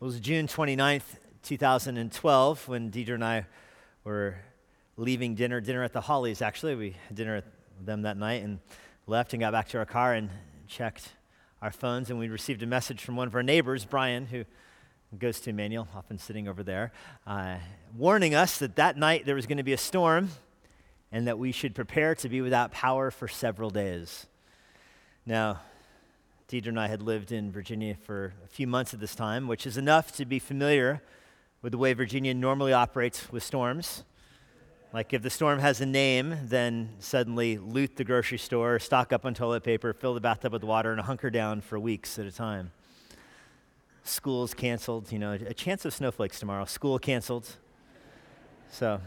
It was June 29th, 2012, when Deidre and I were leaving dinner, dinner at the Hollies, actually. We had dinner at them that night and left and got back to our car and checked our phones. And we received a message from one of our neighbors, Brian, who goes to Emmanuel, often sitting over there, uh, warning us that that night there was going to be a storm and that we should prepare to be without power for several days. Now, Deidre and I had lived in Virginia for a few months at this time, which is enough to be familiar with the way Virginia normally operates with storms. Like if the storm has a name, then suddenly loot the grocery store, stock up on toilet paper, fill the bathtub with water, and hunker down for weeks at a time. School's canceled, you know, a chance of snowflakes tomorrow. School canceled. So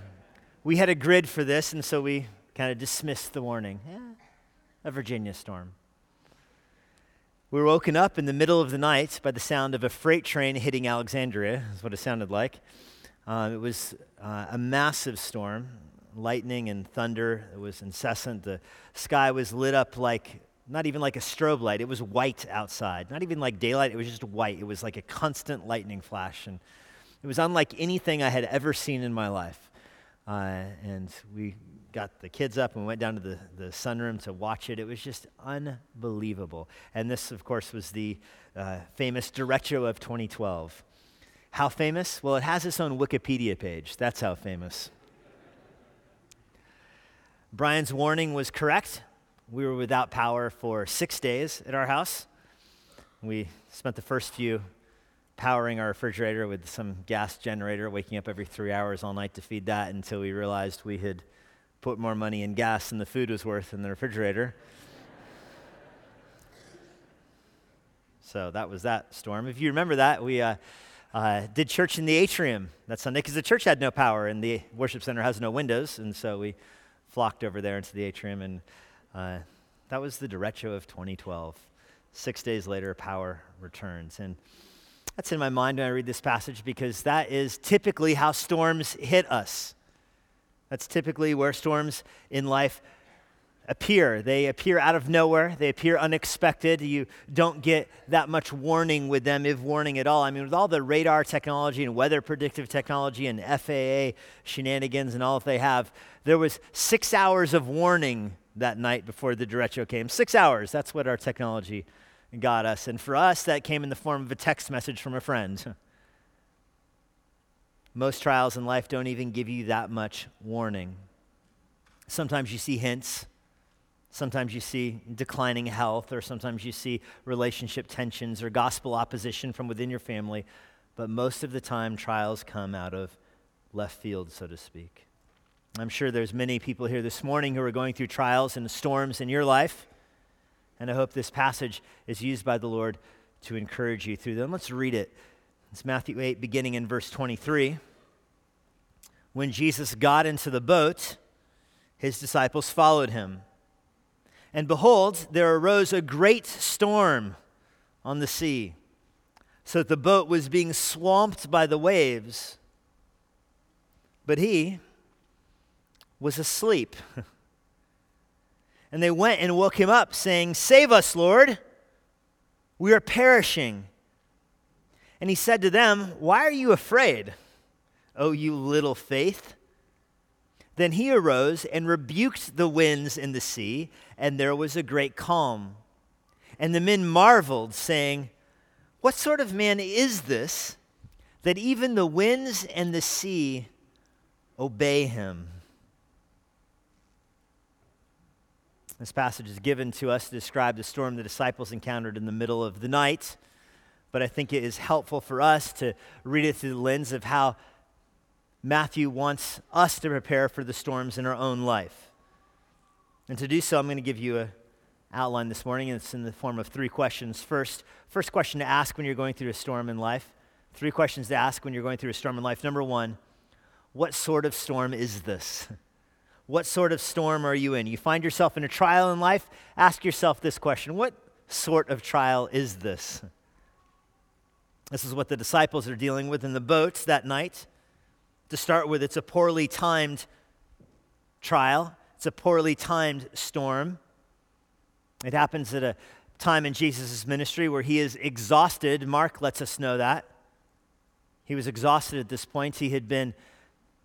we had a grid for this, and so we kind of dismissed the warning. Yeah, a Virginia storm. We were woken up in the middle of the night by the sound of a freight train hitting Alexandria, is what it sounded like. Uh, it was uh, a massive storm, lightning and thunder. It was incessant. The sky was lit up like, not even like a strobe light. It was white outside. Not even like daylight. It was just white. It was like a constant lightning flash. And it was unlike anything I had ever seen in my life. Uh, and we got the kids up and went down to the, the sunroom to watch it. It was just unbelievable. And this, of course, was the uh, famous Derecho of 2012. How famous? Well, it has its own Wikipedia page. That's how famous. Brian's warning was correct. We were without power for six days at our house. We spent the first few powering our refrigerator with some gas generator, waking up every three hours all night to feed that until we realized we had put more money in gas than the food was worth in the refrigerator. so that was that storm. If you remember that, we uh, uh, did church in the atrium that Sunday because the church had no power and the worship center has no windows, and so we flocked over there into the atrium, and uh, that was the derecho of 2012. Six days later, power returns. And that's in my mind when I read this passage because that is typically how storms hit us. That's typically where storms in life appear. They appear out of nowhere, they appear unexpected. You don't get that much warning with them, if warning at all. I mean, with all the radar technology and weather predictive technology and FAA shenanigans and all that they have, there was six hours of warning that night before the derecho came. Six hours, that's what our technology got us. And for us, that came in the form of a text message from a friend. Most trials in life don't even give you that much warning. Sometimes you see hints. Sometimes you see declining health, or sometimes you see relationship tensions or gospel opposition from within your family. But most of the time, trials come out of left field, so to speak. I'm sure there's many people here this morning who are going through trials and storms in your life. And I hope this passage is used by the Lord to encourage you through them. Let's read it. It's Matthew 8, beginning in verse 23. When Jesus got into the boat, his disciples followed him. And behold, there arose a great storm on the sea, so that the boat was being swamped by the waves. But he was asleep. and they went and woke him up, saying, Save us, Lord! We are perishing. And he said to them, Why are you afraid, O you little faith? Then he arose and rebuked the winds and the sea, and there was a great calm. And the men marveled, saying, What sort of man is this that even the winds and the sea obey him? This passage is given to us to describe the storm the disciples encountered in the middle of the night but I think it is helpful for us to read it through the lens of how Matthew wants us to prepare for the storms in our own life. And to do so, I'm going to give you an outline this morning, and it's in the form of three questions. First, first question to ask when you're going through a storm in life. Three questions to ask when you're going through a storm in life. Number one, what sort of storm is this? What sort of storm are you in? You find yourself in a trial in life? Ask yourself this question What sort of trial is this? This is what the disciples are dealing with in the boats that night. To start with, it's a poorly timed trial, it's a poorly timed storm. It happens at a time in Jesus' ministry where he is exhausted. Mark lets us know that. He was exhausted at this point. He had been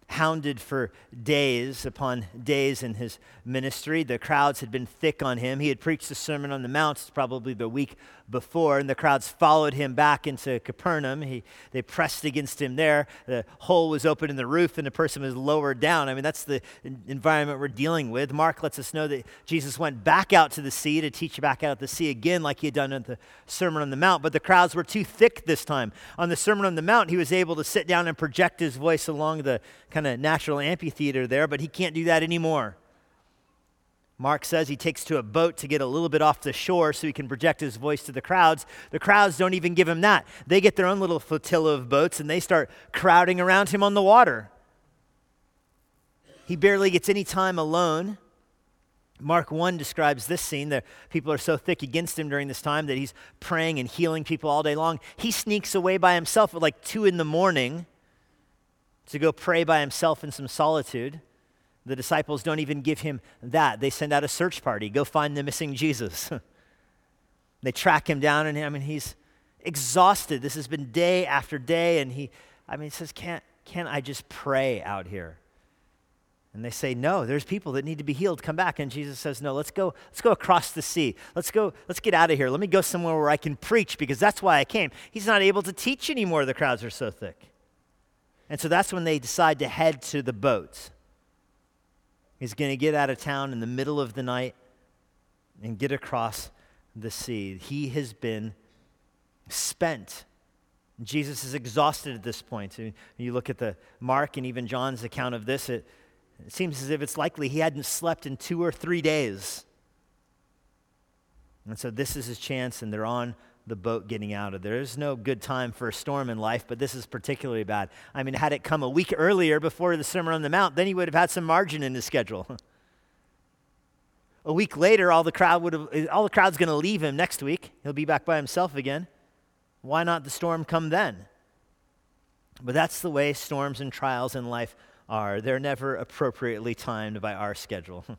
hounded for days upon days in his ministry. The crowds had been thick on him. He had preached the Sermon on the Mount it's probably the week before, and the crowds followed him back into Capernaum. He, they pressed against him there. The hole was open in the roof, and the person was lowered down. I mean, that's the environment we're dealing with. Mark lets us know that Jesus went back out to the sea to teach back out at the sea again, like he had done at the Sermon on the Mount, but the crowds were too thick this time. On the Sermon on the Mount, he was able to sit down and project his voice along the kind of natural amphitheater there, but he can't do that anymore. Mark says he takes to a boat to get a little bit off the shore so he can project his voice to the crowds. The crowds don't even give him that. They get their own little flotilla of boats and they start crowding around him on the water. He barely gets any time alone. Mark 1 describes this scene. The people are so thick against him during this time that he's praying and healing people all day long. He sneaks away by himself at like 2 in the morning to go pray by himself in some solitude. The disciples don't even give him that. They send out a search party go find the missing Jesus. they track him down, and I mean, he's exhausted. This has been day after day, and he, I mean, he says, Can't, can't I just pray out here? And they say, No, there's people that need to be healed. Come back. And Jesus says, No, let's go, let's go across the sea. Let's go, let's get out of here. Let me go somewhere where I can preach because that's why I came. He's not able to teach anymore. The crowds are so thick. And so that's when they decide to head to the boats. He's going to get out of town in the middle of the night and get across the sea. He has been spent. Jesus is exhausted at this point. You look at the Mark and even John's account of this, it, it seems as if it's likely he hadn't slept in two or three days. And so this is his chance, and they're on the boat getting out of there. There's no good time for a storm in life, but this is particularly bad. I mean, had it come a week earlier before the Sermon on the Mount, then he would have had some margin in his schedule. a week later, all the crowd would have, all the crowd's going to leave him next week. He'll be back by himself again. Why not the storm come then? But that's the way storms and trials in life are. They're never appropriately timed by our schedule.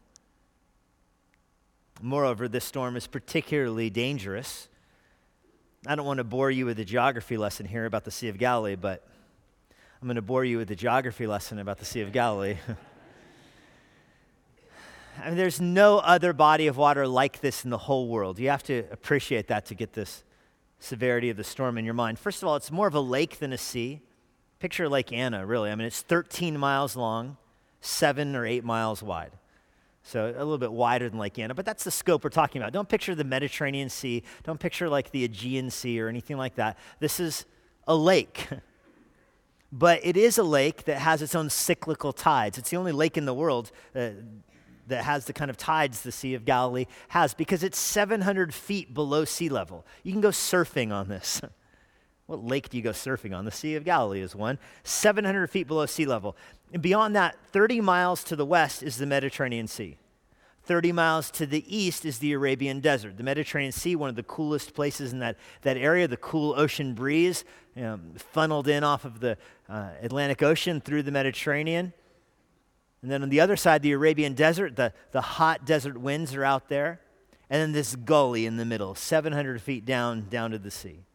Moreover, this storm is particularly dangerous I don't want to bore you with a geography lesson here about the Sea of Galilee, but I'm going to bore you with a geography lesson about the Sea of Galilee. I mean, there's no other body of water like this in the whole world. You have to appreciate that to get this severity of the storm in your mind. First of all, it's more of a lake than a sea. Picture Lake Anna, really. I mean, it's 13 miles long, seven or eight miles wide. So a little bit wider than Lake Anna, but that's the scope we're talking about. Don't picture the Mediterranean Sea. Don't picture like the Aegean Sea or anything like that. This is a lake. but it is a lake that has its own cyclical tides. It's the only lake in the world uh, that has the kind of tides the Sea of Galilee has because it's 700 feet below sea level. You can go surfing on this. what lake do you go surfing on? The Sea of Galilee is one, 700 feet below sea level. And beyond that, 30 miles to the west is the Mediterranean Sea. 30 miles to the east is the Arabian Desert. The Mediterranean Sea, one of the coolest places in that, that area, the cool ocean breeze you know, funneled in off of the uh, Atlantic Ocean through the Mediterranean. And then on the other side, the Arabian Desert, the, the hot desert winds are out there. And then this gully in the middle, 700 feet down, down to the sea.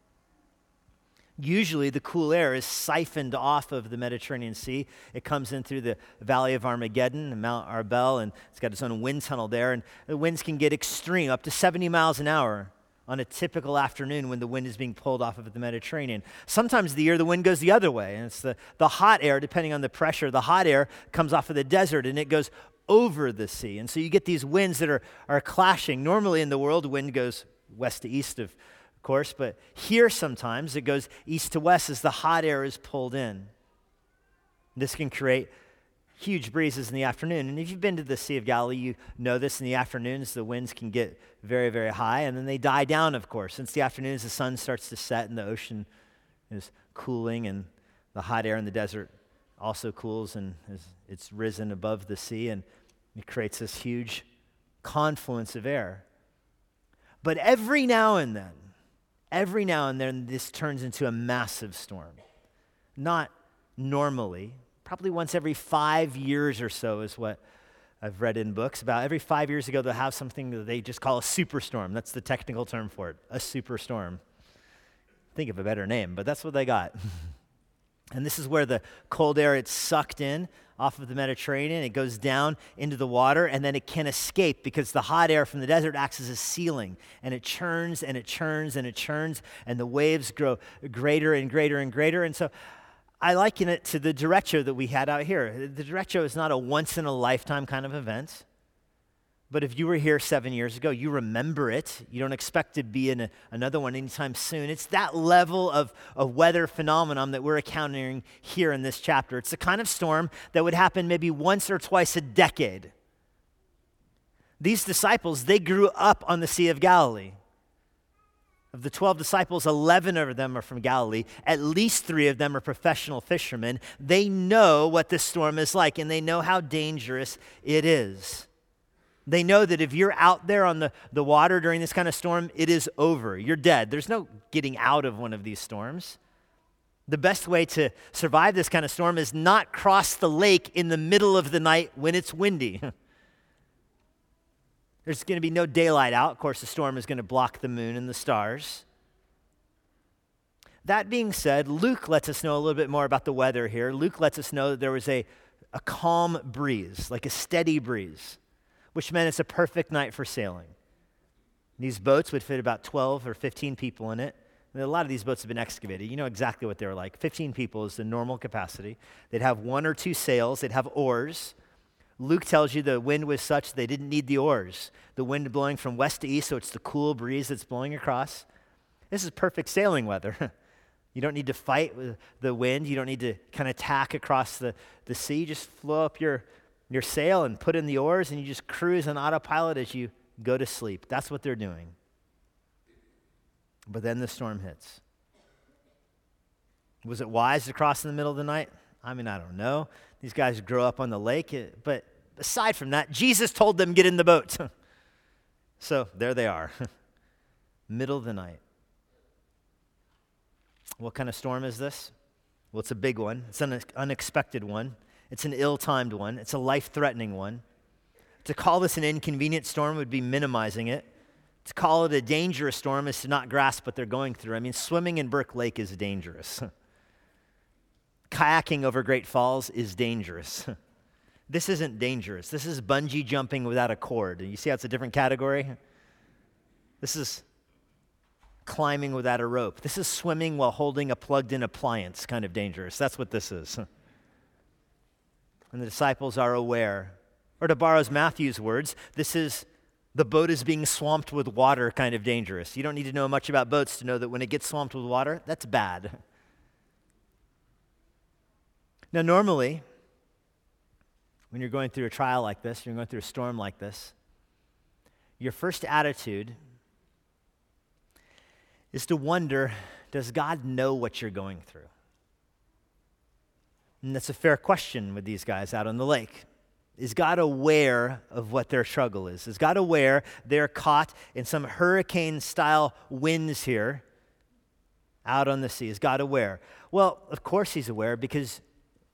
Usually, the cool air is siphoned off of the Mediterranean Sea. It comes in through the Valley of Armageddon, Mount Arbel, and it's got its own wind tunnel there. And the winds can get extreme, up to 70 miles an hour on a typical afternoon when the wind is being pulled off of the Mediterranean. Sometimes the year the wind goes the other way, and it's the, the hot air, depending on the pressure, the hot air comes off of the desert and it goes over the sea. And so you get these winds that are, are clashing. Normally in the world, wind goes west to east of course, but here sometimes it goes east to west as the hot air is pulled in. This can create huge breezes in the afternoon. And if you've been to the Sea of Galilee, you know this in the afternoons, the winds can get very, very high, and then they die down, of course. Since the afternoons, the sun starts to set and the ocean is cooling, and the hot air in the desert also cools and it's risen above the sea, and it creates this huge confluence of air. But every now and then, every now and then this turns into a massive storm. Not normally, probably once every five years or so is what I've read in books about. Every five years ago, they'll have something that they just call a superstorm. That's the technical term for it, a superstorm. Think of a better name, but that's what they got. And this is where the cold air it's sucked in off of the Mediterranean. It goes down into the water and then it can escape because the hot air from the desert acts as a ceiling and it churns and it churns and it churns and the waves grow greater and greater and greater. And so I liken it to the derecho that we had out here. The derecho is not a once in a lifetime kind of event. But if you were here seven years ago, you remember it. You don't expect to be in a, another one anytime soon. It's that level of, of weather phenomenon that we're encountering here in this chapter. It's the kind of storm that would happen maybe once or twice a decade. These disciples, they grew up on the Sea of Galilee. Of the 12 disciples, 11 of them are from Galilee. At least three of them are professional fishermen. They know what this storm is like, and they know how dangerous it is. They know that if you're out there on the, the water during this kind of storm, it is over. You're dead. There's no getting out of one of these storms. The best way to survive this kind of storm is not cross the lake in the middle of the night when it's windy. There's going to be no daylight out. Of course, the storm is going to block the moon and the stars. That being said, Luke lets us know a little bit more about the weather here. Luke lets us know that there was a, a calm breeze, like a steady breeze which meant it's a perfect night for sailing. These boats would fit about 12 or 15 people in it. a lot of these boats have been excavated. You know exactly what they were like. 15 people is the normal capacity. They'd have one or two sails, they'd have oars. Luke tells you the wind was such they didn't need the oars. The wind blowing from west to east, so it's the cool breeze that's blowing across. This is perfect sailing weather. you don't need to fight with the wind. You don't need to kind of tack across the, the sea. Just flow up your your sail and put in the oars, and you just cruise on autopilot as you go to sleep. That's what they're doing. But then the storm hits. Was it wise to cross in the middle of the night? I mean, I don't know. These guys grow up on the lake, eh, but aside from that, Jesus told them get in the boat. so there they are, middle of the night. What kind of storm is this? Well, it's a big one. It's an unexpected one. It's an ill timed one, it's a life threatening one. To call this an inconvenient storm would be minimizing it. To call it a dangerous storm is to not grasp what they're going through. I mean, swimming in Burke Lake is dangerous. Kayaking over Great Falls is dangerous. this isn't dangerous. This is bungee jumping without a cord. You see how it's a different category? This is climbing without a rope. This is swimming while holding a plugged in appliance, kind of dangerous. That's what this is. and the disciples are aware. Or to borrow Matthew's words, this is the boat is being swamped with water kind of dangerous. You don't need to know much about boats to know that when it gets swamped with water, that's bad. Now, normally, when you're going through a trial like this, you're going through a storm like this, your first attitude is to wonder does God know what you're going through? And that's a fair question with these guys out on the lake. Is God aware of what their struggle is? Is God aware they're caught in some hurricane style winds here out on the sea? Is God aware? Well, of course He's aware because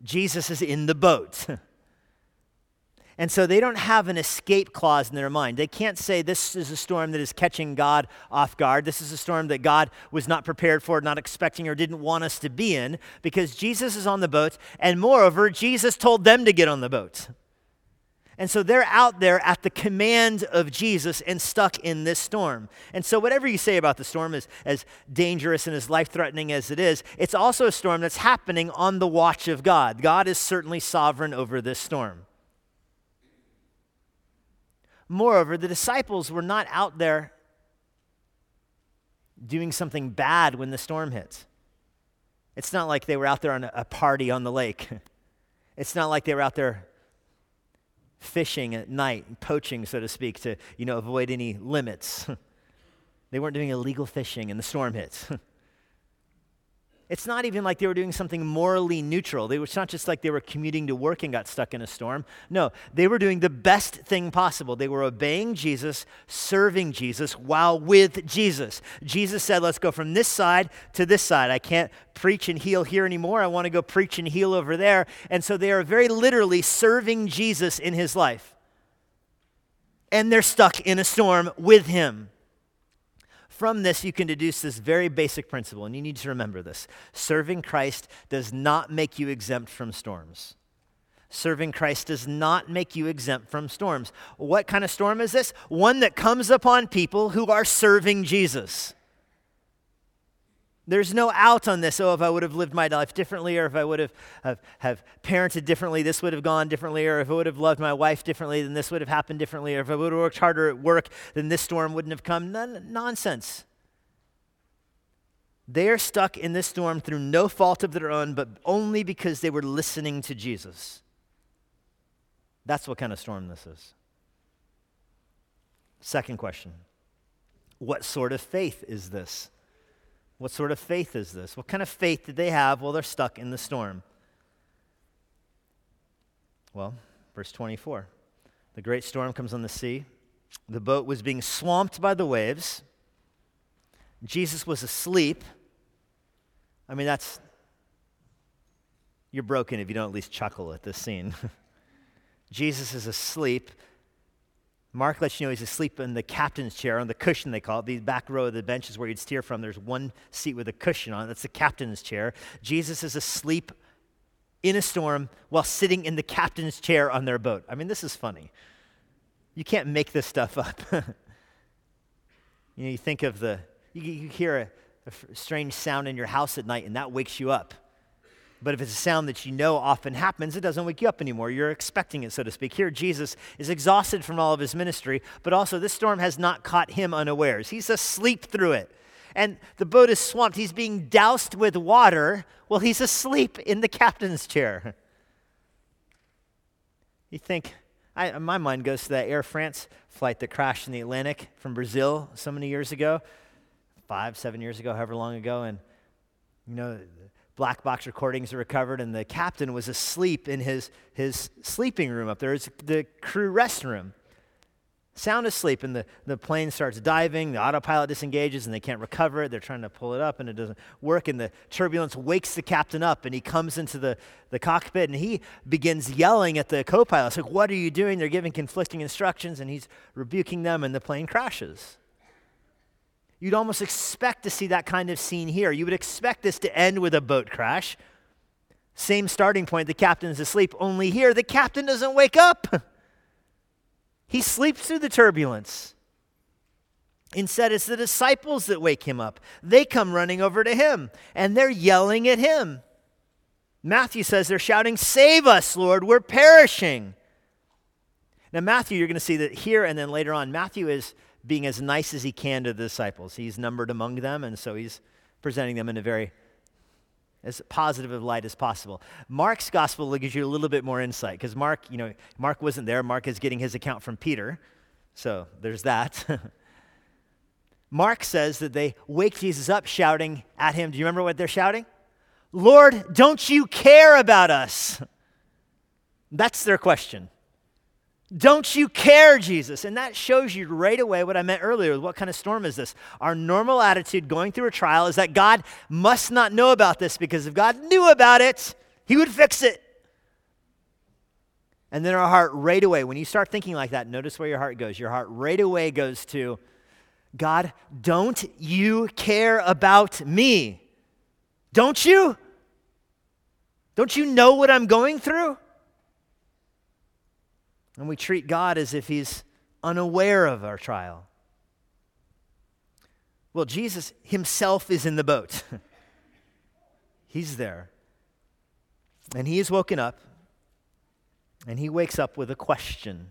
Jesus is in the boat. And so they don't have an escape clause in their mind. They can't say, This is a storm that is catching God off guard. This is a storm that God was not prepared for, not expecting, or didn't want us to be in, because Jesus is on the boat. And moreover, Jesus told them to get on the boat. And so they're out there at the command of Jesus and stuck in this storm. And so, whatever you say about the storm, is, as dangerous and as life threatening as it is, it's also a storm that's happening on the watch of God. God is certainly sovereign over this storm. Moreover, the disciples were not out there doing something bad when the storm hits. It's not like they were out there on a party on the lake. It's not like they were out there fishing at night, poaching, so to speak, to you know, avoid any limits. they weren't doing illegal fishing and the storm hits. It's not even like they were doing something morally neutral. They, it's not just like they were commuting to work and got stuck in a storm. No, they were doing the best thing possible. They were obeying Jesus, serving Jesus while with Jesus. Jesus said, Let's go from this side to this side. I can't preach and heal here anymore. I want to go preach and heal over there. And so they are very literally serving Jesus in his life. And they're stuck in a storm with him from this, you can deduce this very basic principle, and you need to remember this. Serving Christ does not make you exempt from storms. Serving Christ does not make you exempt from storms. What kind of storm is this? One that comes upon people who are serving Jesus. There's no out on this. Oh, if I would have lived my life differently, or if I would have, have, uh, have, parented differently, this would have gone differently, or if I would have loved my wife differently, then this would have happened differently, or if I would have worked harder at work, then this storm wouldn't have come. None, nonsense. They are stuck in this storm through no fault of their own, but only because they were listening to Jesus. That's what kind of storm this is. Second question What sort of faith is this? What sort of faith is this? What kind of faith did they have while they're stuck in the storm? Well, verse 24. The great storm comes on the sea. The boat was being swamped by the waves. Jesus was asleep. I mean, that's. You're broken if you don't at least chuckle at this scene. Jesus is asleep. Mark lets you know he's asleep in the captain's chair on the cushion, they call it. The back row of the benches where you'd steer from, there's one seat with a cushion on it. That's the captain's chair. Jesus is asleep in a storm while sitting in the captain's chair on their boat. I mean, this is funny. You can't make this stuff up. you know, you think of the, you, you hear a, a strange sound in your house at night and that wakes you up. But if it's a sound that you know often happens, it doesn't wake you up anymore. You're expecting it, so to speak. Here, Jesus is exhausted from all of his ministry, but also this storm has not caught him unawares. He's asleep through it. And the boat is swamped. He's being doused with water while he's asleep in the captain's chair. You think, I, my mind goes to that Air France flight that crashed in the Atlantic from Brazil so many years ago, five, seven years ago, however long ago. And, you know, black box recordings are recovered, and the captain was asleep in his, his sleeping room up there. It's the crew restroom. Sound asleep, and the, the plane starts diving, the autopilot disengages, and they can't recover it. They're trying to pull it up, and it doesn't work, and the turbulence wakes the captain up, and he comes into the, the cockpit, and he begins yelling at the co pilot. It's like, What are you doing? They're giving conflicting instructions, and he's rebuking them, and the plane crashes. You'd almost expect to see that kind of scene here. You would expect this to end with a boat crash. Same starting point, the captain's asleep, only here the captain doesn't wake up. He sleeps through the turbulence. Instead, it's the disciples that wake him up. They come running over to him and they're yelling at him. Matthew says they're shouting, Save us, Lord, we're perishing. Now, Matthew, you're going to see that here and then later on, Matthew is being as nice as he can to the disciples. He's numbered among them, and so he's presenting them in a very as positive of light as possible. Mark's gospel gives you a little bit more insight because Mark, you know, Mark wasn't there. Mark is getting his account from Peter. So there's that. Mark says that they wake Jesus up shouting at him. Do you remember what they're shouting? Lord, don't you care about us? That's their question. Don't you care, Jesus? And that shows you right away what I meant earlier. What kind of storm is this? Our normal attitude going through a trial is that God must not know about this because if God knew about it, He would fix it. And then our heart right away, when you start thinking like that, notice where your heart goes. Your heart right away goes to, God, don't you care about me? Don't you? Don't you know what I'm going through? And we treat God as if he's unaware of our trial. Well, Jesus himself is in the boat. he's there. And he is woken up, and he wakes up with a question.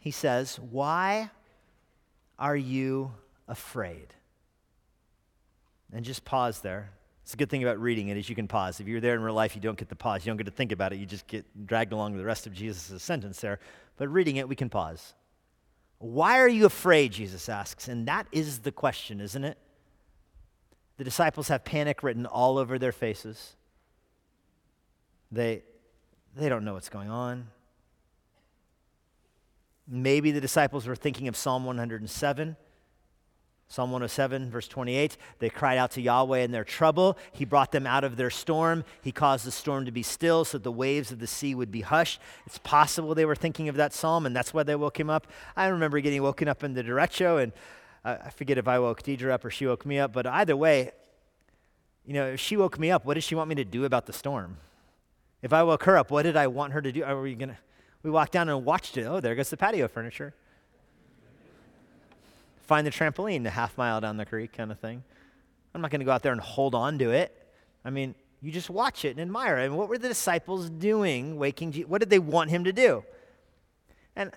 He says, Why are you afraid? And just pause there. It's a good thing about reading it is you can pause. If you're there in real life, you don't get to pause. You don't get to think about it. You just get dragged along the rest of Jesus' sentence there. But reading it, we can pause. Why are you afraid? Jesus asks. And that is the question, isn't it? The disciples have panic written all over their faces. They, they don't know what's going on. Maybe the disciples were thinking of Psalm 107 Psalm 107, verse 28, they cried out to Yahweh in their trouble. He brought them out of their storm. He caused the storm to be still so that the waves of the sea would be hushed. It's possible they were thinking of that psalm, and that's why they woke him up. I remember getting woken up in the derecho, and I forget if I woke Deidre up or she woke me up, but either way, you know, if she woke me up, what did she want me to do about the storm? If I woke her up, what did I want her to do? Are we gonna? We walked down and watched it. Oh, there goes the patio furniture. Find the trampoline a half mile down the creek, kind of thing. I'm not going to go out there and hold on to it. I mean, you just watch it and admire it. And what were the disciples doing, waking Jesus? What did they want him to do? And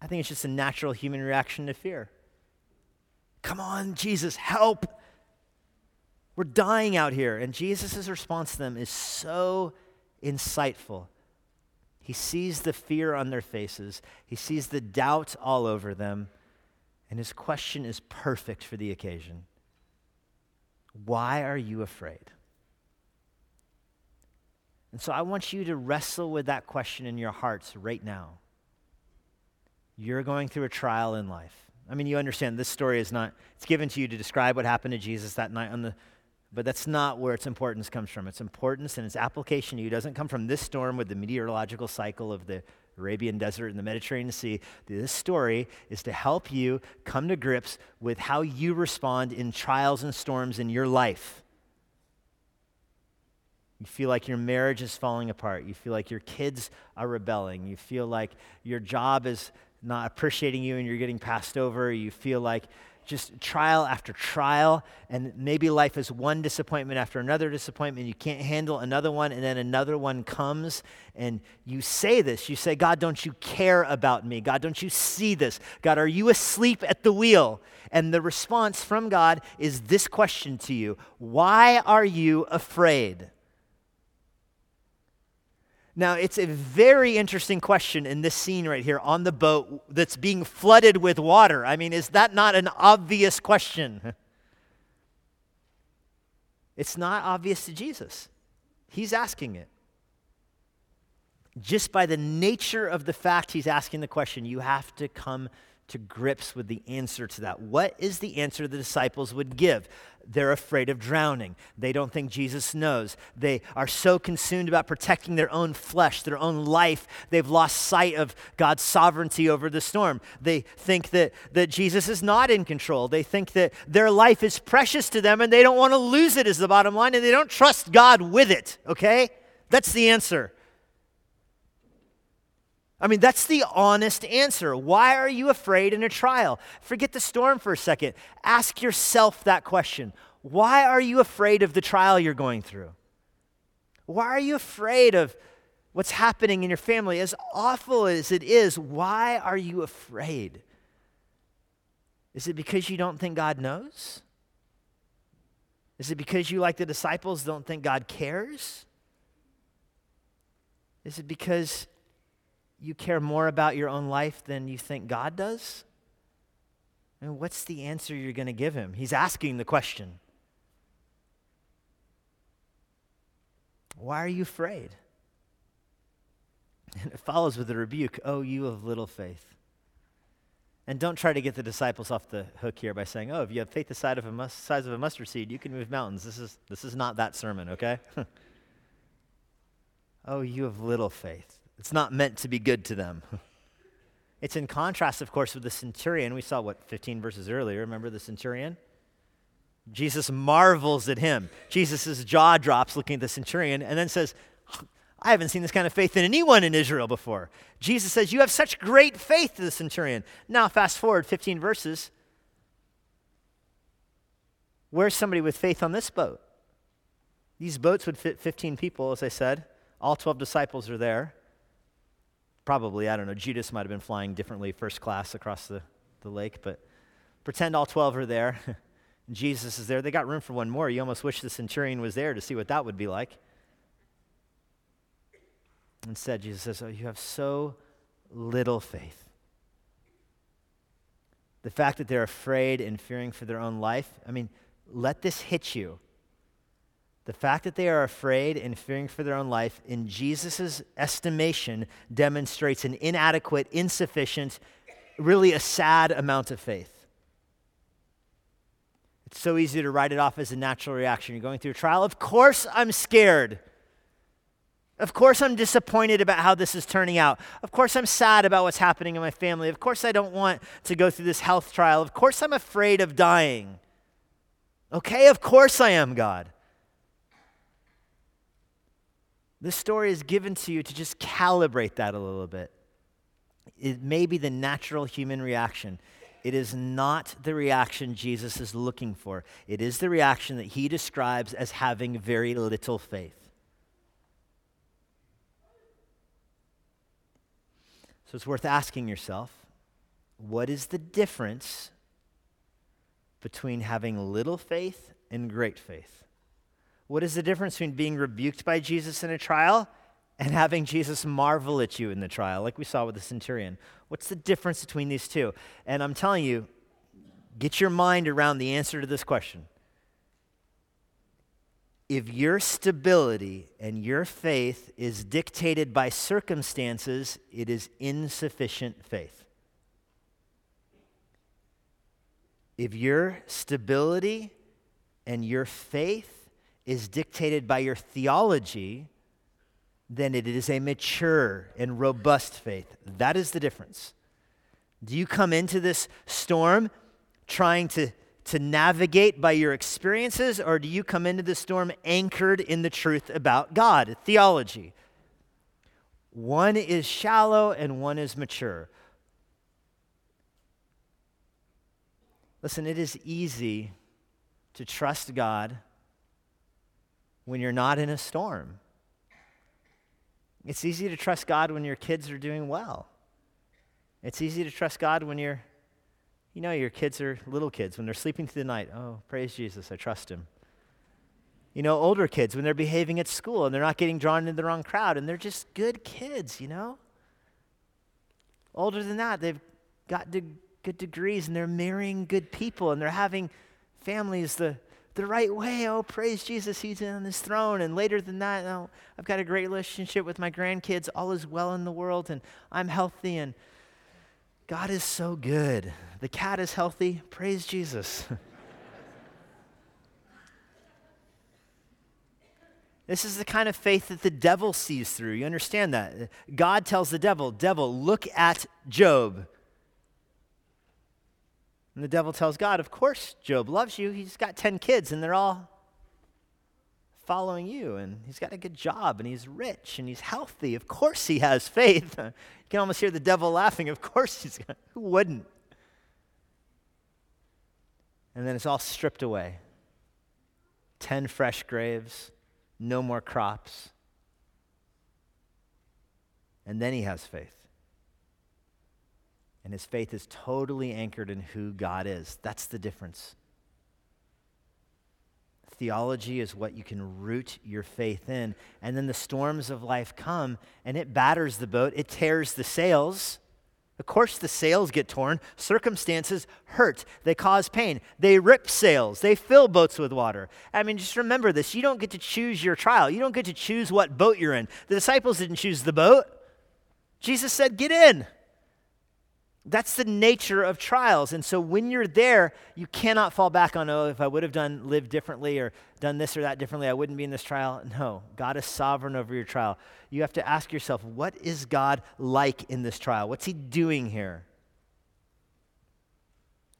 I think it's just a natural human reaction to fear. Come on, Jesus, help. We're dying out here. And Jesus' response to them is so insightful. He sees the fear on their faces, he sees the doubt all over them, and his question is perfect for the occasion Why are you afraid? And so I want you to wrestle with that question in your hearts right now. You're going through a trial in life. I mean, you understand this story is not, it's given to you to describe what happened to Jesus that night on the but that's not where its importance comes from. Its importance and its application to you doesn't come from this storm with the meteorological cycle of the Arabian desert and the Mediterranean Sea. This story is to help you come to grips with how you respond in trials and storms in your life. You feel like your marriage is falling apart. You feel like your kids are rebelling. You feel like your job is not appreciating you and you're getting passed over. You feel like just trial after trial, and maybe life is one disappointment after another disappointment. You can't handle another one, and then another one comes, and you say this. You say, God, don't you care about me? God, don't you see this? God, are you asleep at the wheel? And the response from God is this question to you Why are you afraid? Now, it's a very interesting question in this scene right here on the boat that's being flooded with water. I mean, is that not an obvious question? It's not obvious to Jesus. He's asking it. Just by the nature of the fact he's asking the question, you have to come to grips with the answer to that. What is the answer the disciples would give? They're afraid of drowning. They don't think Jesus knows. They are so consumed about protecting their own flesh, their own life, they've lost sight of God's sovereignty over the storm. They think that, that Jesus is not in control. They think that their life is precious to them and they don't want to lose it, is the bottom line, and they don't trust God with it, okay? That's the answer. I mean, that's the honest answer. Why are you afraid in a trial? Forget the storm for a second. Ask yourself that question. Why are you afraid of the trial you're going through? Why are you afraid of what's happening in your family? As awful as it is, why are you afraid? Is it because you don't think God knows? Is it because you, like the disciples, don't think God cares? Is it because you care more about your own life than you think God does? And what's the answer you're going to give him? He's asking the question. Why are you afraid? And it follows with a rebuke, Oh, you of little faith. And don't try to get the disciples off the hook here by saying, Oh, if you have faith the size of a, mus- size of a mustard seed, you can move mountains. This is, this is not that sermon, okay? oh, you of little faith. It's not meant to be good to them. It's in contrast, of course, with the centurion. We saw what 15 verses earlier. Remember the centurion? Jesus marvels at him. Jesus' jaw drops looking at the centurion and then says, I haven't seen this kind of faith in anyone in Israel before. Jesus says, You have such great faith the centurion. Now, fast forward 15 verses. Where's somebody with faith on this boat? These boats would fit 15 people, as I said. All 12 disciples are there probably, I don't know, Judas might have been flying differently first class across the, the lake, but pretend all 12 are there. Jesus is there. They got room for one more. You almost wish the centurion was there to see what that would be like. Instead, Jesus says, Oh, you have so little faith. The fact that they're afraid and fearing for their own life, I mean, let this hit you. The fact that they are afraid and fearing for their own life, in Jesus' estimation, demonstrates an inadequate, insufficient, really a sad amount of faith. It's so easy to write it off as a natural reaction. You're going through a trial. Of course, I'm scared. Of course, I'm disappointed about how this is turning out. Of course, I'm sad about what's happening in my family. Of course, I don't want to go through this health trial. Of course, I'm afraid of dying. Okay, of course I am, God. This story is given to you to just calibrate that a little bit. It may be the natural human reaction. It is not the reaction Jesus is looking for. It is the reaction that he describes as having very little faith. So it's worth asking yourself what is the difference between having little faith and great faith? What is the difference between being rebuked by Jesus in a trial and having Jesus marvel at you in the trial, like we saw with the centurion? What's the difference between these two? And I'm telling you, get your mind around the answer to this question if your stability and your faith is dictated by circumstances, it is insufficient faith. If your stability and your faith is dictated by your theology, then it is a mature and robust faith. That is the difference. Do you come into this storm trying to to navigate by your experiences, or do you come into the storm anchored in the truth about God, theology? One is shallow and one is mature. Listen, it is easy to trust God when you're not in a storm. It's easy to trust God when your kids are doing well. It's easy to trust God when you're you know, your kids are little kids. When they're sleeping through the night, oh, praise Jesus, I trust him. You know, older kids, when they're behaving at school and they're not getting drawn into the wrong crowd and they're just good kids, you know? Older than that, they've got de- good degrees and they're marrying good people and they're having families the, the right way. Oh, praise Jesus, he's on his throne. And later than that, oh, I've got a great relationship with my grandkids. All is well in the world and I'm healthy and God is so good. The cat is healthy. Praise Jesus. This is the kind of faith that the devil sees through. You understand that? God tells the devil, Devil, look at Job. And the devil tells God, Of course, Job loves you. He's got 10 kids, and they're all following you and he's got a good job and he's rich and he's healthy. Of course he has faith. you can almost hear the devil laughing. Of course he's got, who wouldn't? And then it's all stripped away. 10 fresh graves, no more crops. And then he has faith. And his faith is totally anchored in who God is. That's the difference. Theology is what you can root your faith in. And then the storms of life come and it batters the boat, it tears the sails. Of course, the sails get torn. Circumstances hurt. They cause pain. They rip sails. They fill boats with water. I mean, just remember this. You don't get to choose your trial. You don't get to choose what boat you're in. The disciples didn't choose the boat. Jesus said, Get in. That's the nature of trials. And so when you're there, you cannot fall back on, oh, if I would have done lived differently or done this or that differently, I wouldn't be in this trial. No, God is sovereign over your trial. You have to ask yourself, what is God like in this trial? What's he doing here?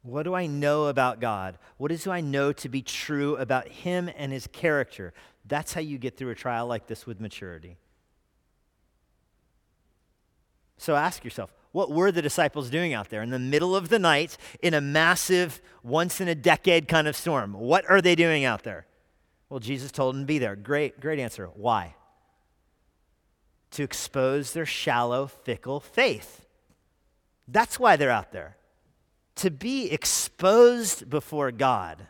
What do I know about God? What do I know to be true about him and his character? That's how you get through a trial like this with maturity. So ask yourself, what were the disciples doing out there in the middle of the night in a massive, once in a decade kind of storm? What are they doing out there? Well, Jesus told them to be there. Great, great answer. Why? To expose their shallow, fickle faith. That's why they're out there. To be exposed before God.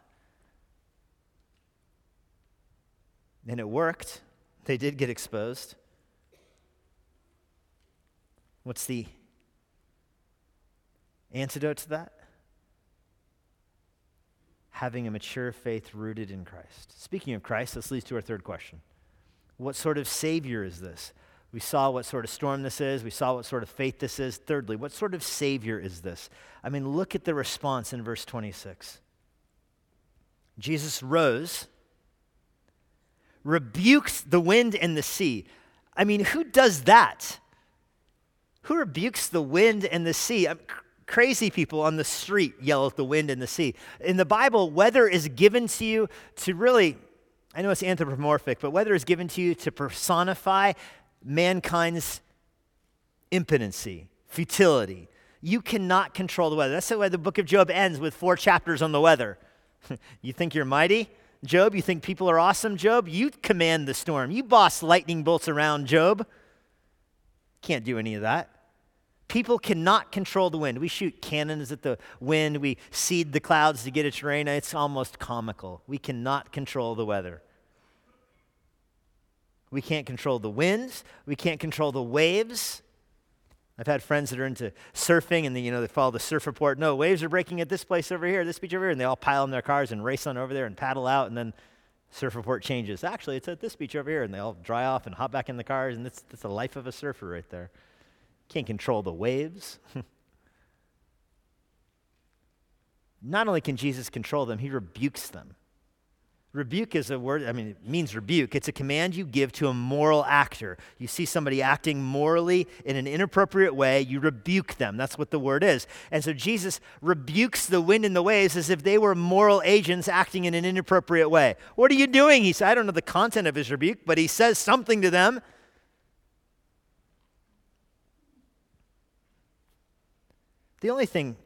And it worked. They did get exposed. What's the Antidote to that? Having a mature faith rooted in Christ. Speaking of Christ, this leads to our third question. What sort of Savior is this? We saw what sort of storm this is. We saw what sort of faith this is. Thirdly, what sort of Savior is this? I mean, look at the response in verse 26. Jesus rose, rebuked the wind and the sea. I mean, who does that? Who rebukes the wind and the sea? Um, crazy people on the street yell at the wind and the sea. In the Bible, weather is given to you to really, I know it's anthropomorphic, but weather is given to you to personify mankind's impotency, futility. You cannot control the weather. That's why the book of Job ends with four chapters on the weather. you think you're mighty? Job, you think people are awesome, Job? You command the storm. You boss lightning bolts around, Job. Can't do any of that. People cannot control the wind. We shoot cannons at the wind, we seed the clouds to get it to rain. It's almost comical. We cannot control the weather. We can't control the winds, we can't control the waves. I've had friends that are into surfing and they, you know, they follow the surf report. No, waves are breaking at this place over here, this beach over here. And they all pile in their cars and race on over there and paddle out. And then surf report changes. Actually, it's at this beach over here. And they all dry off and hop back in the cars. And that's, that's the life of a surfer right there. Can't control the waves. Not only can Jesus control them, he rebukes them. Rebuke is a word, I mean, it means rebuke. It's a command you give to a moral actor. You see somebody acting morally in an inappropriate way, you rebuke them. That's what the word is. And so Jesus rebukes the wind and the waves as if they were moral agents acting in an inappropriate way. What are you doing? He said, I don't know the content of his rebuke, but he says something to them. The only thing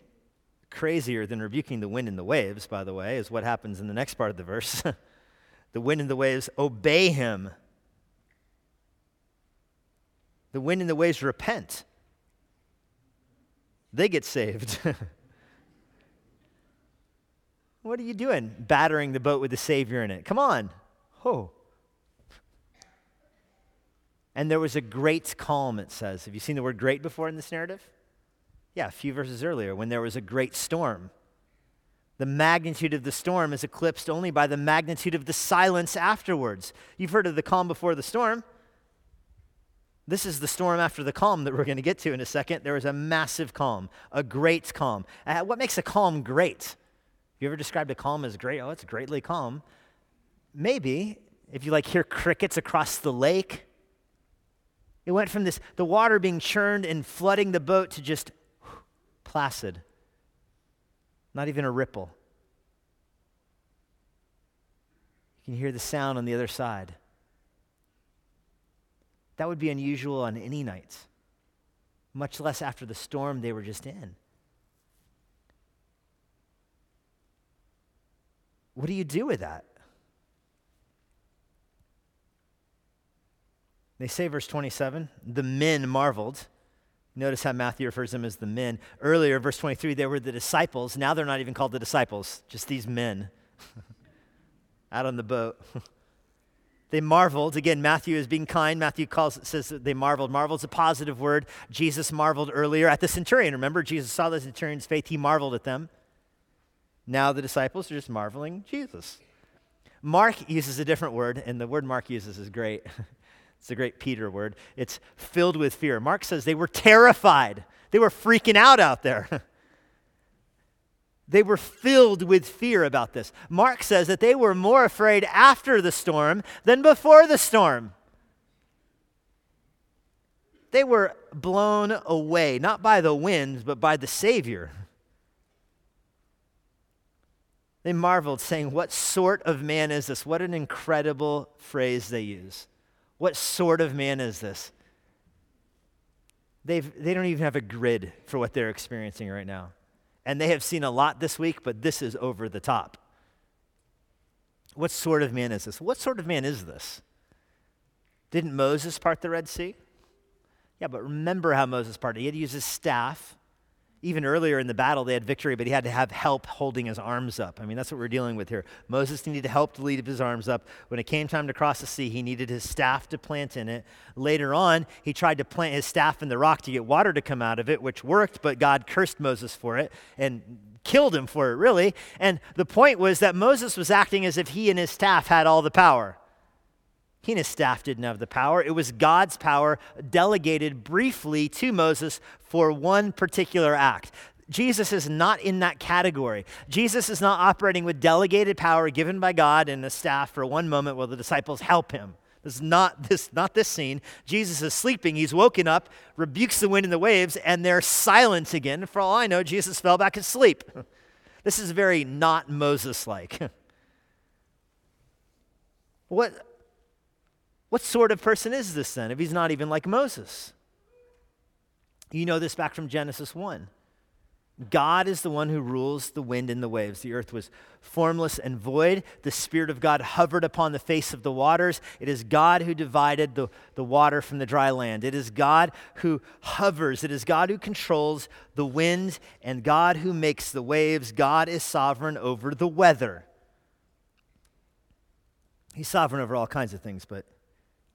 crazier than rebuking the wind and the waves, by the way, is what happens in the next part of the verse. the wind and the waves obey him. The wind and the waves repent. They get saved. what are you doing? Battering the boat with the Savior in it. Come on. Oh. And there was a great calm, it says. Have you seen the word great before in this narrative? Yeah, a few verses earlier, when there was a great storm. The magnitude of the storm is eclipsed only by the magnitude of the silence afterwards. You've heard of the calm before the storm. This is the storm after the calm that we're going to get to in a second. There was a massive calm, a great calm. Uh, what makes a calm great? You ever described a calm as great? Oh, it's greatly calm. Maybe if you like hear crickets across the lake. It went from this the water being churned and flooding the boat to just placid, not even a ripple. You can hear the sound on the other side. That would be unusual on any night, much less after the storm they were just in. What do you do with that? They say, verse 27, the men marveled. Notice how Matthew refers them as the men. Earlier, verse 23, they were the disciples. Now they're not even called the disciples, just these men out on the boat. they marveled. Again, Matthew is being kind. Matthew calls says they marveled. Marvel's a positive word. Jesus marveled earlier at the centurion. Remember, Jesus saw the centurion's faith. He marveled at them. Now the disciples are just marveling Jesus. Mark uses a different word, and the word Mark uses is great. It's a great Peter word. It's filled with fear. Mark says they were terrified. They were freaking out out there. they were filled with fear about this. Mark says that they were more afraid after the storm than before the storm. They were blown away, not by the winds, but by the Savior. They marveled, saying, What sort of man is this? What an incredible phrase they use. What sort of man is this? They've, they don't even have a grid for what they're experiencing right now. And they have seen a lot this week, but this is over the top. What sort of man is this? What sort of man is this? Didn't Moses part the Red Sea? Yeah, but remember how Moses parted. He had to use his staff even earlier in the battle, they had victory, but he had to have help holding his arms up. I mean, that's what we're dealing with here. Moses needed help to lead his arms up. When it came time to cross the sea, he needed his staff to plant in it. Later on, he tried to plant his staff in the rock to get water to come out of it, which worked, but God cursed Moses for it and killed him for it, really. And the point was that Moses was acting as if he and his staff had all the power. He and his staff didn't have the power. It was God's power delegated briefly to Moses for one particular act. Jesus is not in that category. Jesus is not operating with delegated power given by God and the staff for one moment while the disciples help him. This is not this, not this scene. Jesus is sleeping. He's woken up, rebukes the wind and the waves, and they're silent again. For all I know, Jesus fell back asleep. This is very not Moses like. what, what sort of person is this then if he's not even like Moses? You know this back from Genesis 1. God is the one who rules the wind and the waves. The earth was formless and void. The Spirit of God hovered upon the face of the waters. It is God who divided the, the water from the dry land. It is God who hovers. It is God who controls the wind and God who makes the waves. God is sovereign over the weather. He's sovereign over all kinds of things, but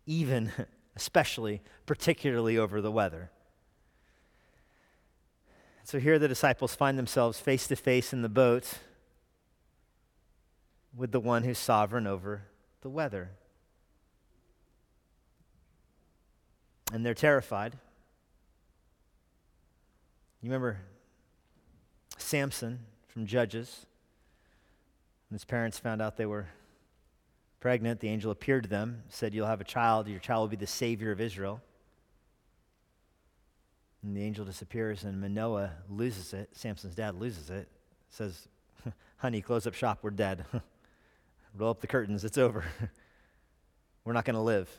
even, especially, particularly over the weather. So here the disciples find themselves face to face in the boat with the one who's sovereign over the weather. And they're terrified. You remember Samson from Judges? When his parents found out they were pregnant, the angel appeared to them, said, You'll have a child, your child will be the savior of Israel. And the angel disappears, and Manoah loses it. Samson's dad loses it. Says, Honey, close up shop. We're dead. Roll up the curtains. It's over. We're not going to live.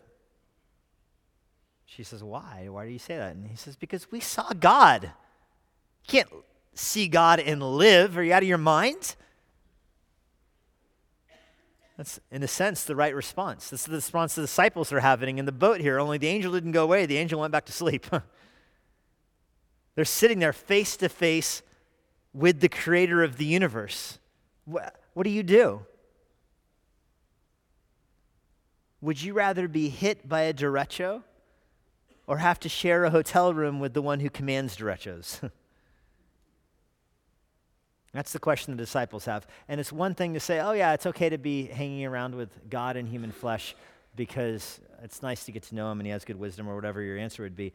She says, Why? Why do you say that? And he says, Because we saw God. You can't see God and live. Are you out of your mind? That's, in a sense, the right response. This is the response the disciples are having in the boat here, only the angel didn't go away. The angel went back to sleep. They're sitting there face to face with the creator of the universe. What, what do you do? Would you rather be hit by a derecho or have to share a hotel room with the one who commands derechos? That's the question the disciples have. And it's one thing to say, oh, yeah, it's okay to be hanging around with God in human flesh because it's nice to get to know him and he has good wisdom or whatever your answer would be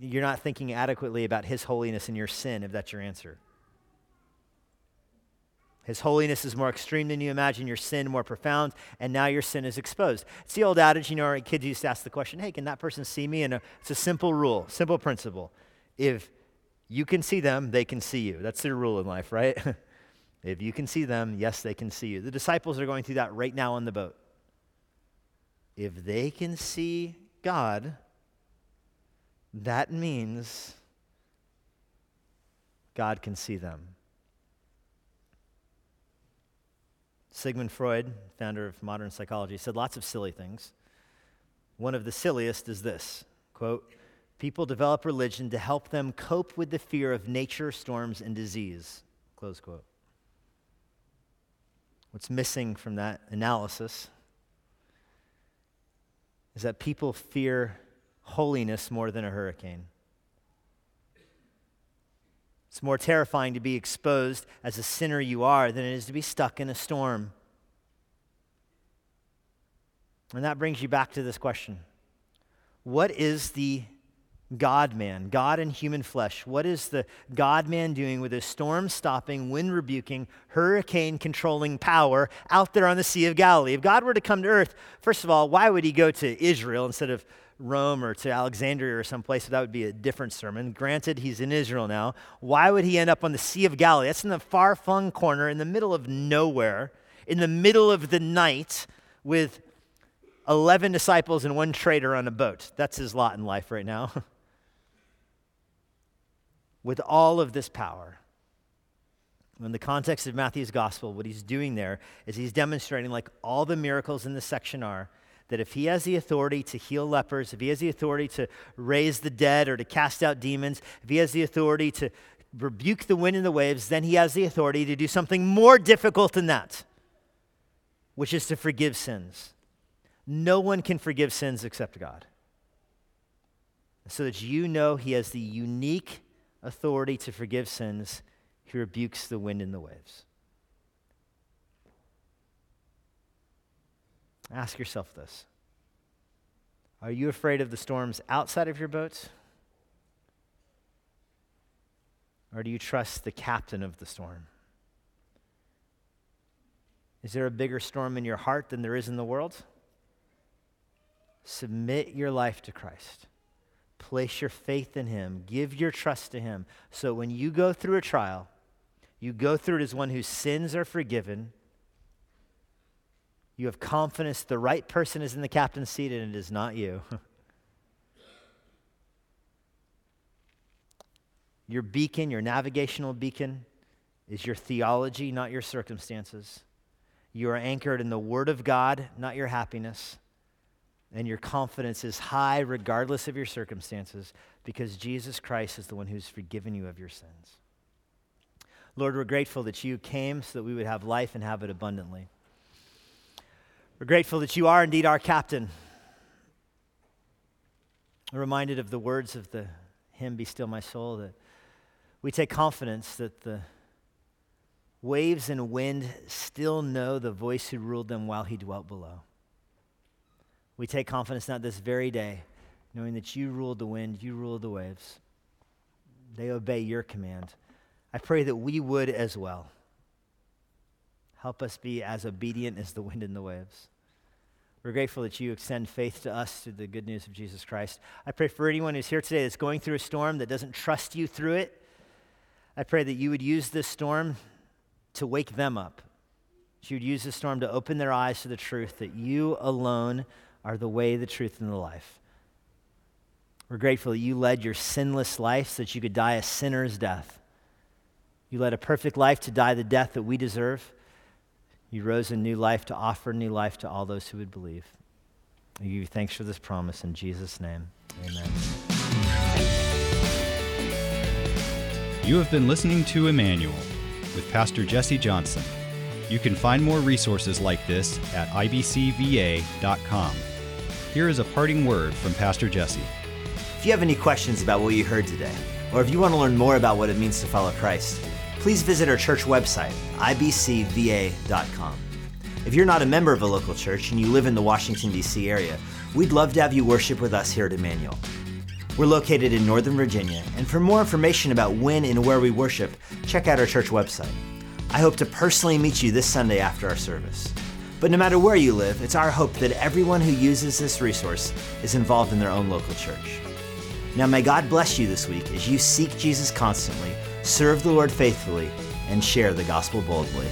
you're not thinking adequately about His holiness and your sin, if that's your answer. His holiness is more extreme than you imagine, your sin more profound, and now your sin is exposed. It's the old adage, you know, kids used to ask the question, hey, can that person see me? And it's a simple rule, simple principle. If you can see them, they can see you. That's their rule in life, right? if you can see them, yes, they can see you. The disciples are going through that right now on the boat. If they can see God, that means God can see them. Sigmund Freud, founder of modern psychology, said lots of silly things. One of the silliest is this quote, People develop religion to help them cope with the fear of nature, storms, and disease. Close quote. What's missing from that analysis is that people fear holiness more than a hurricane. It's more terrifying to be exposed as a sinner you are than it is to be stuck in a storm. And that brings you back to this question What is the God man, God in human flesh? What is the God man doing with his storm stopping, wind rebuking, hurricane controlling power out there on the Sea of Galilee? If God were to come to earth, first of all, why would he go to Israel instead of Rome or to Alexandria or someplace, So that would be a different sermon. Granted, he's in Israel now. Why would he end up on the Sea of Galilee? That's in the far flung corner, in the middle of nowhere, in the middle of the night, with 11 disciples and one traitor on a boat. That's his lot in life right now. with all of this power. In the context of Matthew's gospel, what he's doing there is he's demonstrating, like all the miracles in this section are, that if he has the authority to heal lepers, if he has the authority to raise the dead or to cast out demons, if he has the authority to rebuke the wind and the waves, then he has the authority to do something more difficult than that, which is to forgive sins. No one can forgive sins except God. So that you know he has the unique authority to forgive sins, he rebukes the wind and the waves. Ask yourself this Are you afraid of the storms outside of your boat? Or do you trust the captain of the storm? Is there a bigger storm in your heart than there is in the world? Submit your life to Christ. Place your faith in Him. Give your trust to Him. So when you go through a trial, you go through it as one whose sins are forgiven. You have confidence the right person is in the captain's seat and it is not you. your beacon, your navigational beacon, is your theology, not your circumstances. You are anchored in the Word of God, not your happiness. And your confidence is high regardless of your circumstances because Jesus Christ is the one who's forgiven you of your sins. Lord, we're grateful that you came so that we would have life and have it abundantly. We're grateful that you are indeed our captain. I'm reminded of the words of the hymn, Be Still My Soul, that we take confidence that the waves and wind still know the voice who ruled them while he dwelt below. We take confidence not this very day, knowing that you rule the wind, you rule the waves. They obey your command. I pray that we would as well. Help us be as obedient as the wind and the waves. We're grateful that you extend faith to us through the good news of Jesus Christ. I pray for anyone who's here today that's going through a storm that doesn't trust you through it. I pray that you would use this storm to wake them up. That you would use this storm to open their eyes to the truth that you alone are the way, the truth, and the life. We're grateful that you led your sinless life so that you could die a sinner's death. You led a perfect life to die the death that we deserve. You rose in new life to offer new life to all those who would believe. I give you thanks for this promise in Jesus' name. Amen. You have been listening to Immanuel with Pastor Jesse Johnson. You can find more resources like this at ibcva.com. Here is a parting word from Pastor Jesse. If you have any questions about what you heard today, or if you want to learn more about what it means to follow Christ, please visit our church website, ibcva.com. If you're not a member of a local church and you live in the Washington, D.C. area, we'd love to have you worship with us here at Immanuel. We're located in Northern Virginia, and for more information about when and where we worship, check out our church website. I hope to personally meet you this Sunday after our service. But no matter where you live, it's our hope that everyone who uses this resource is involved in their own local church. Now, may God bless you this week as you seek Jesus constantly, serve the Lord faithfully, and share the gospel boldly.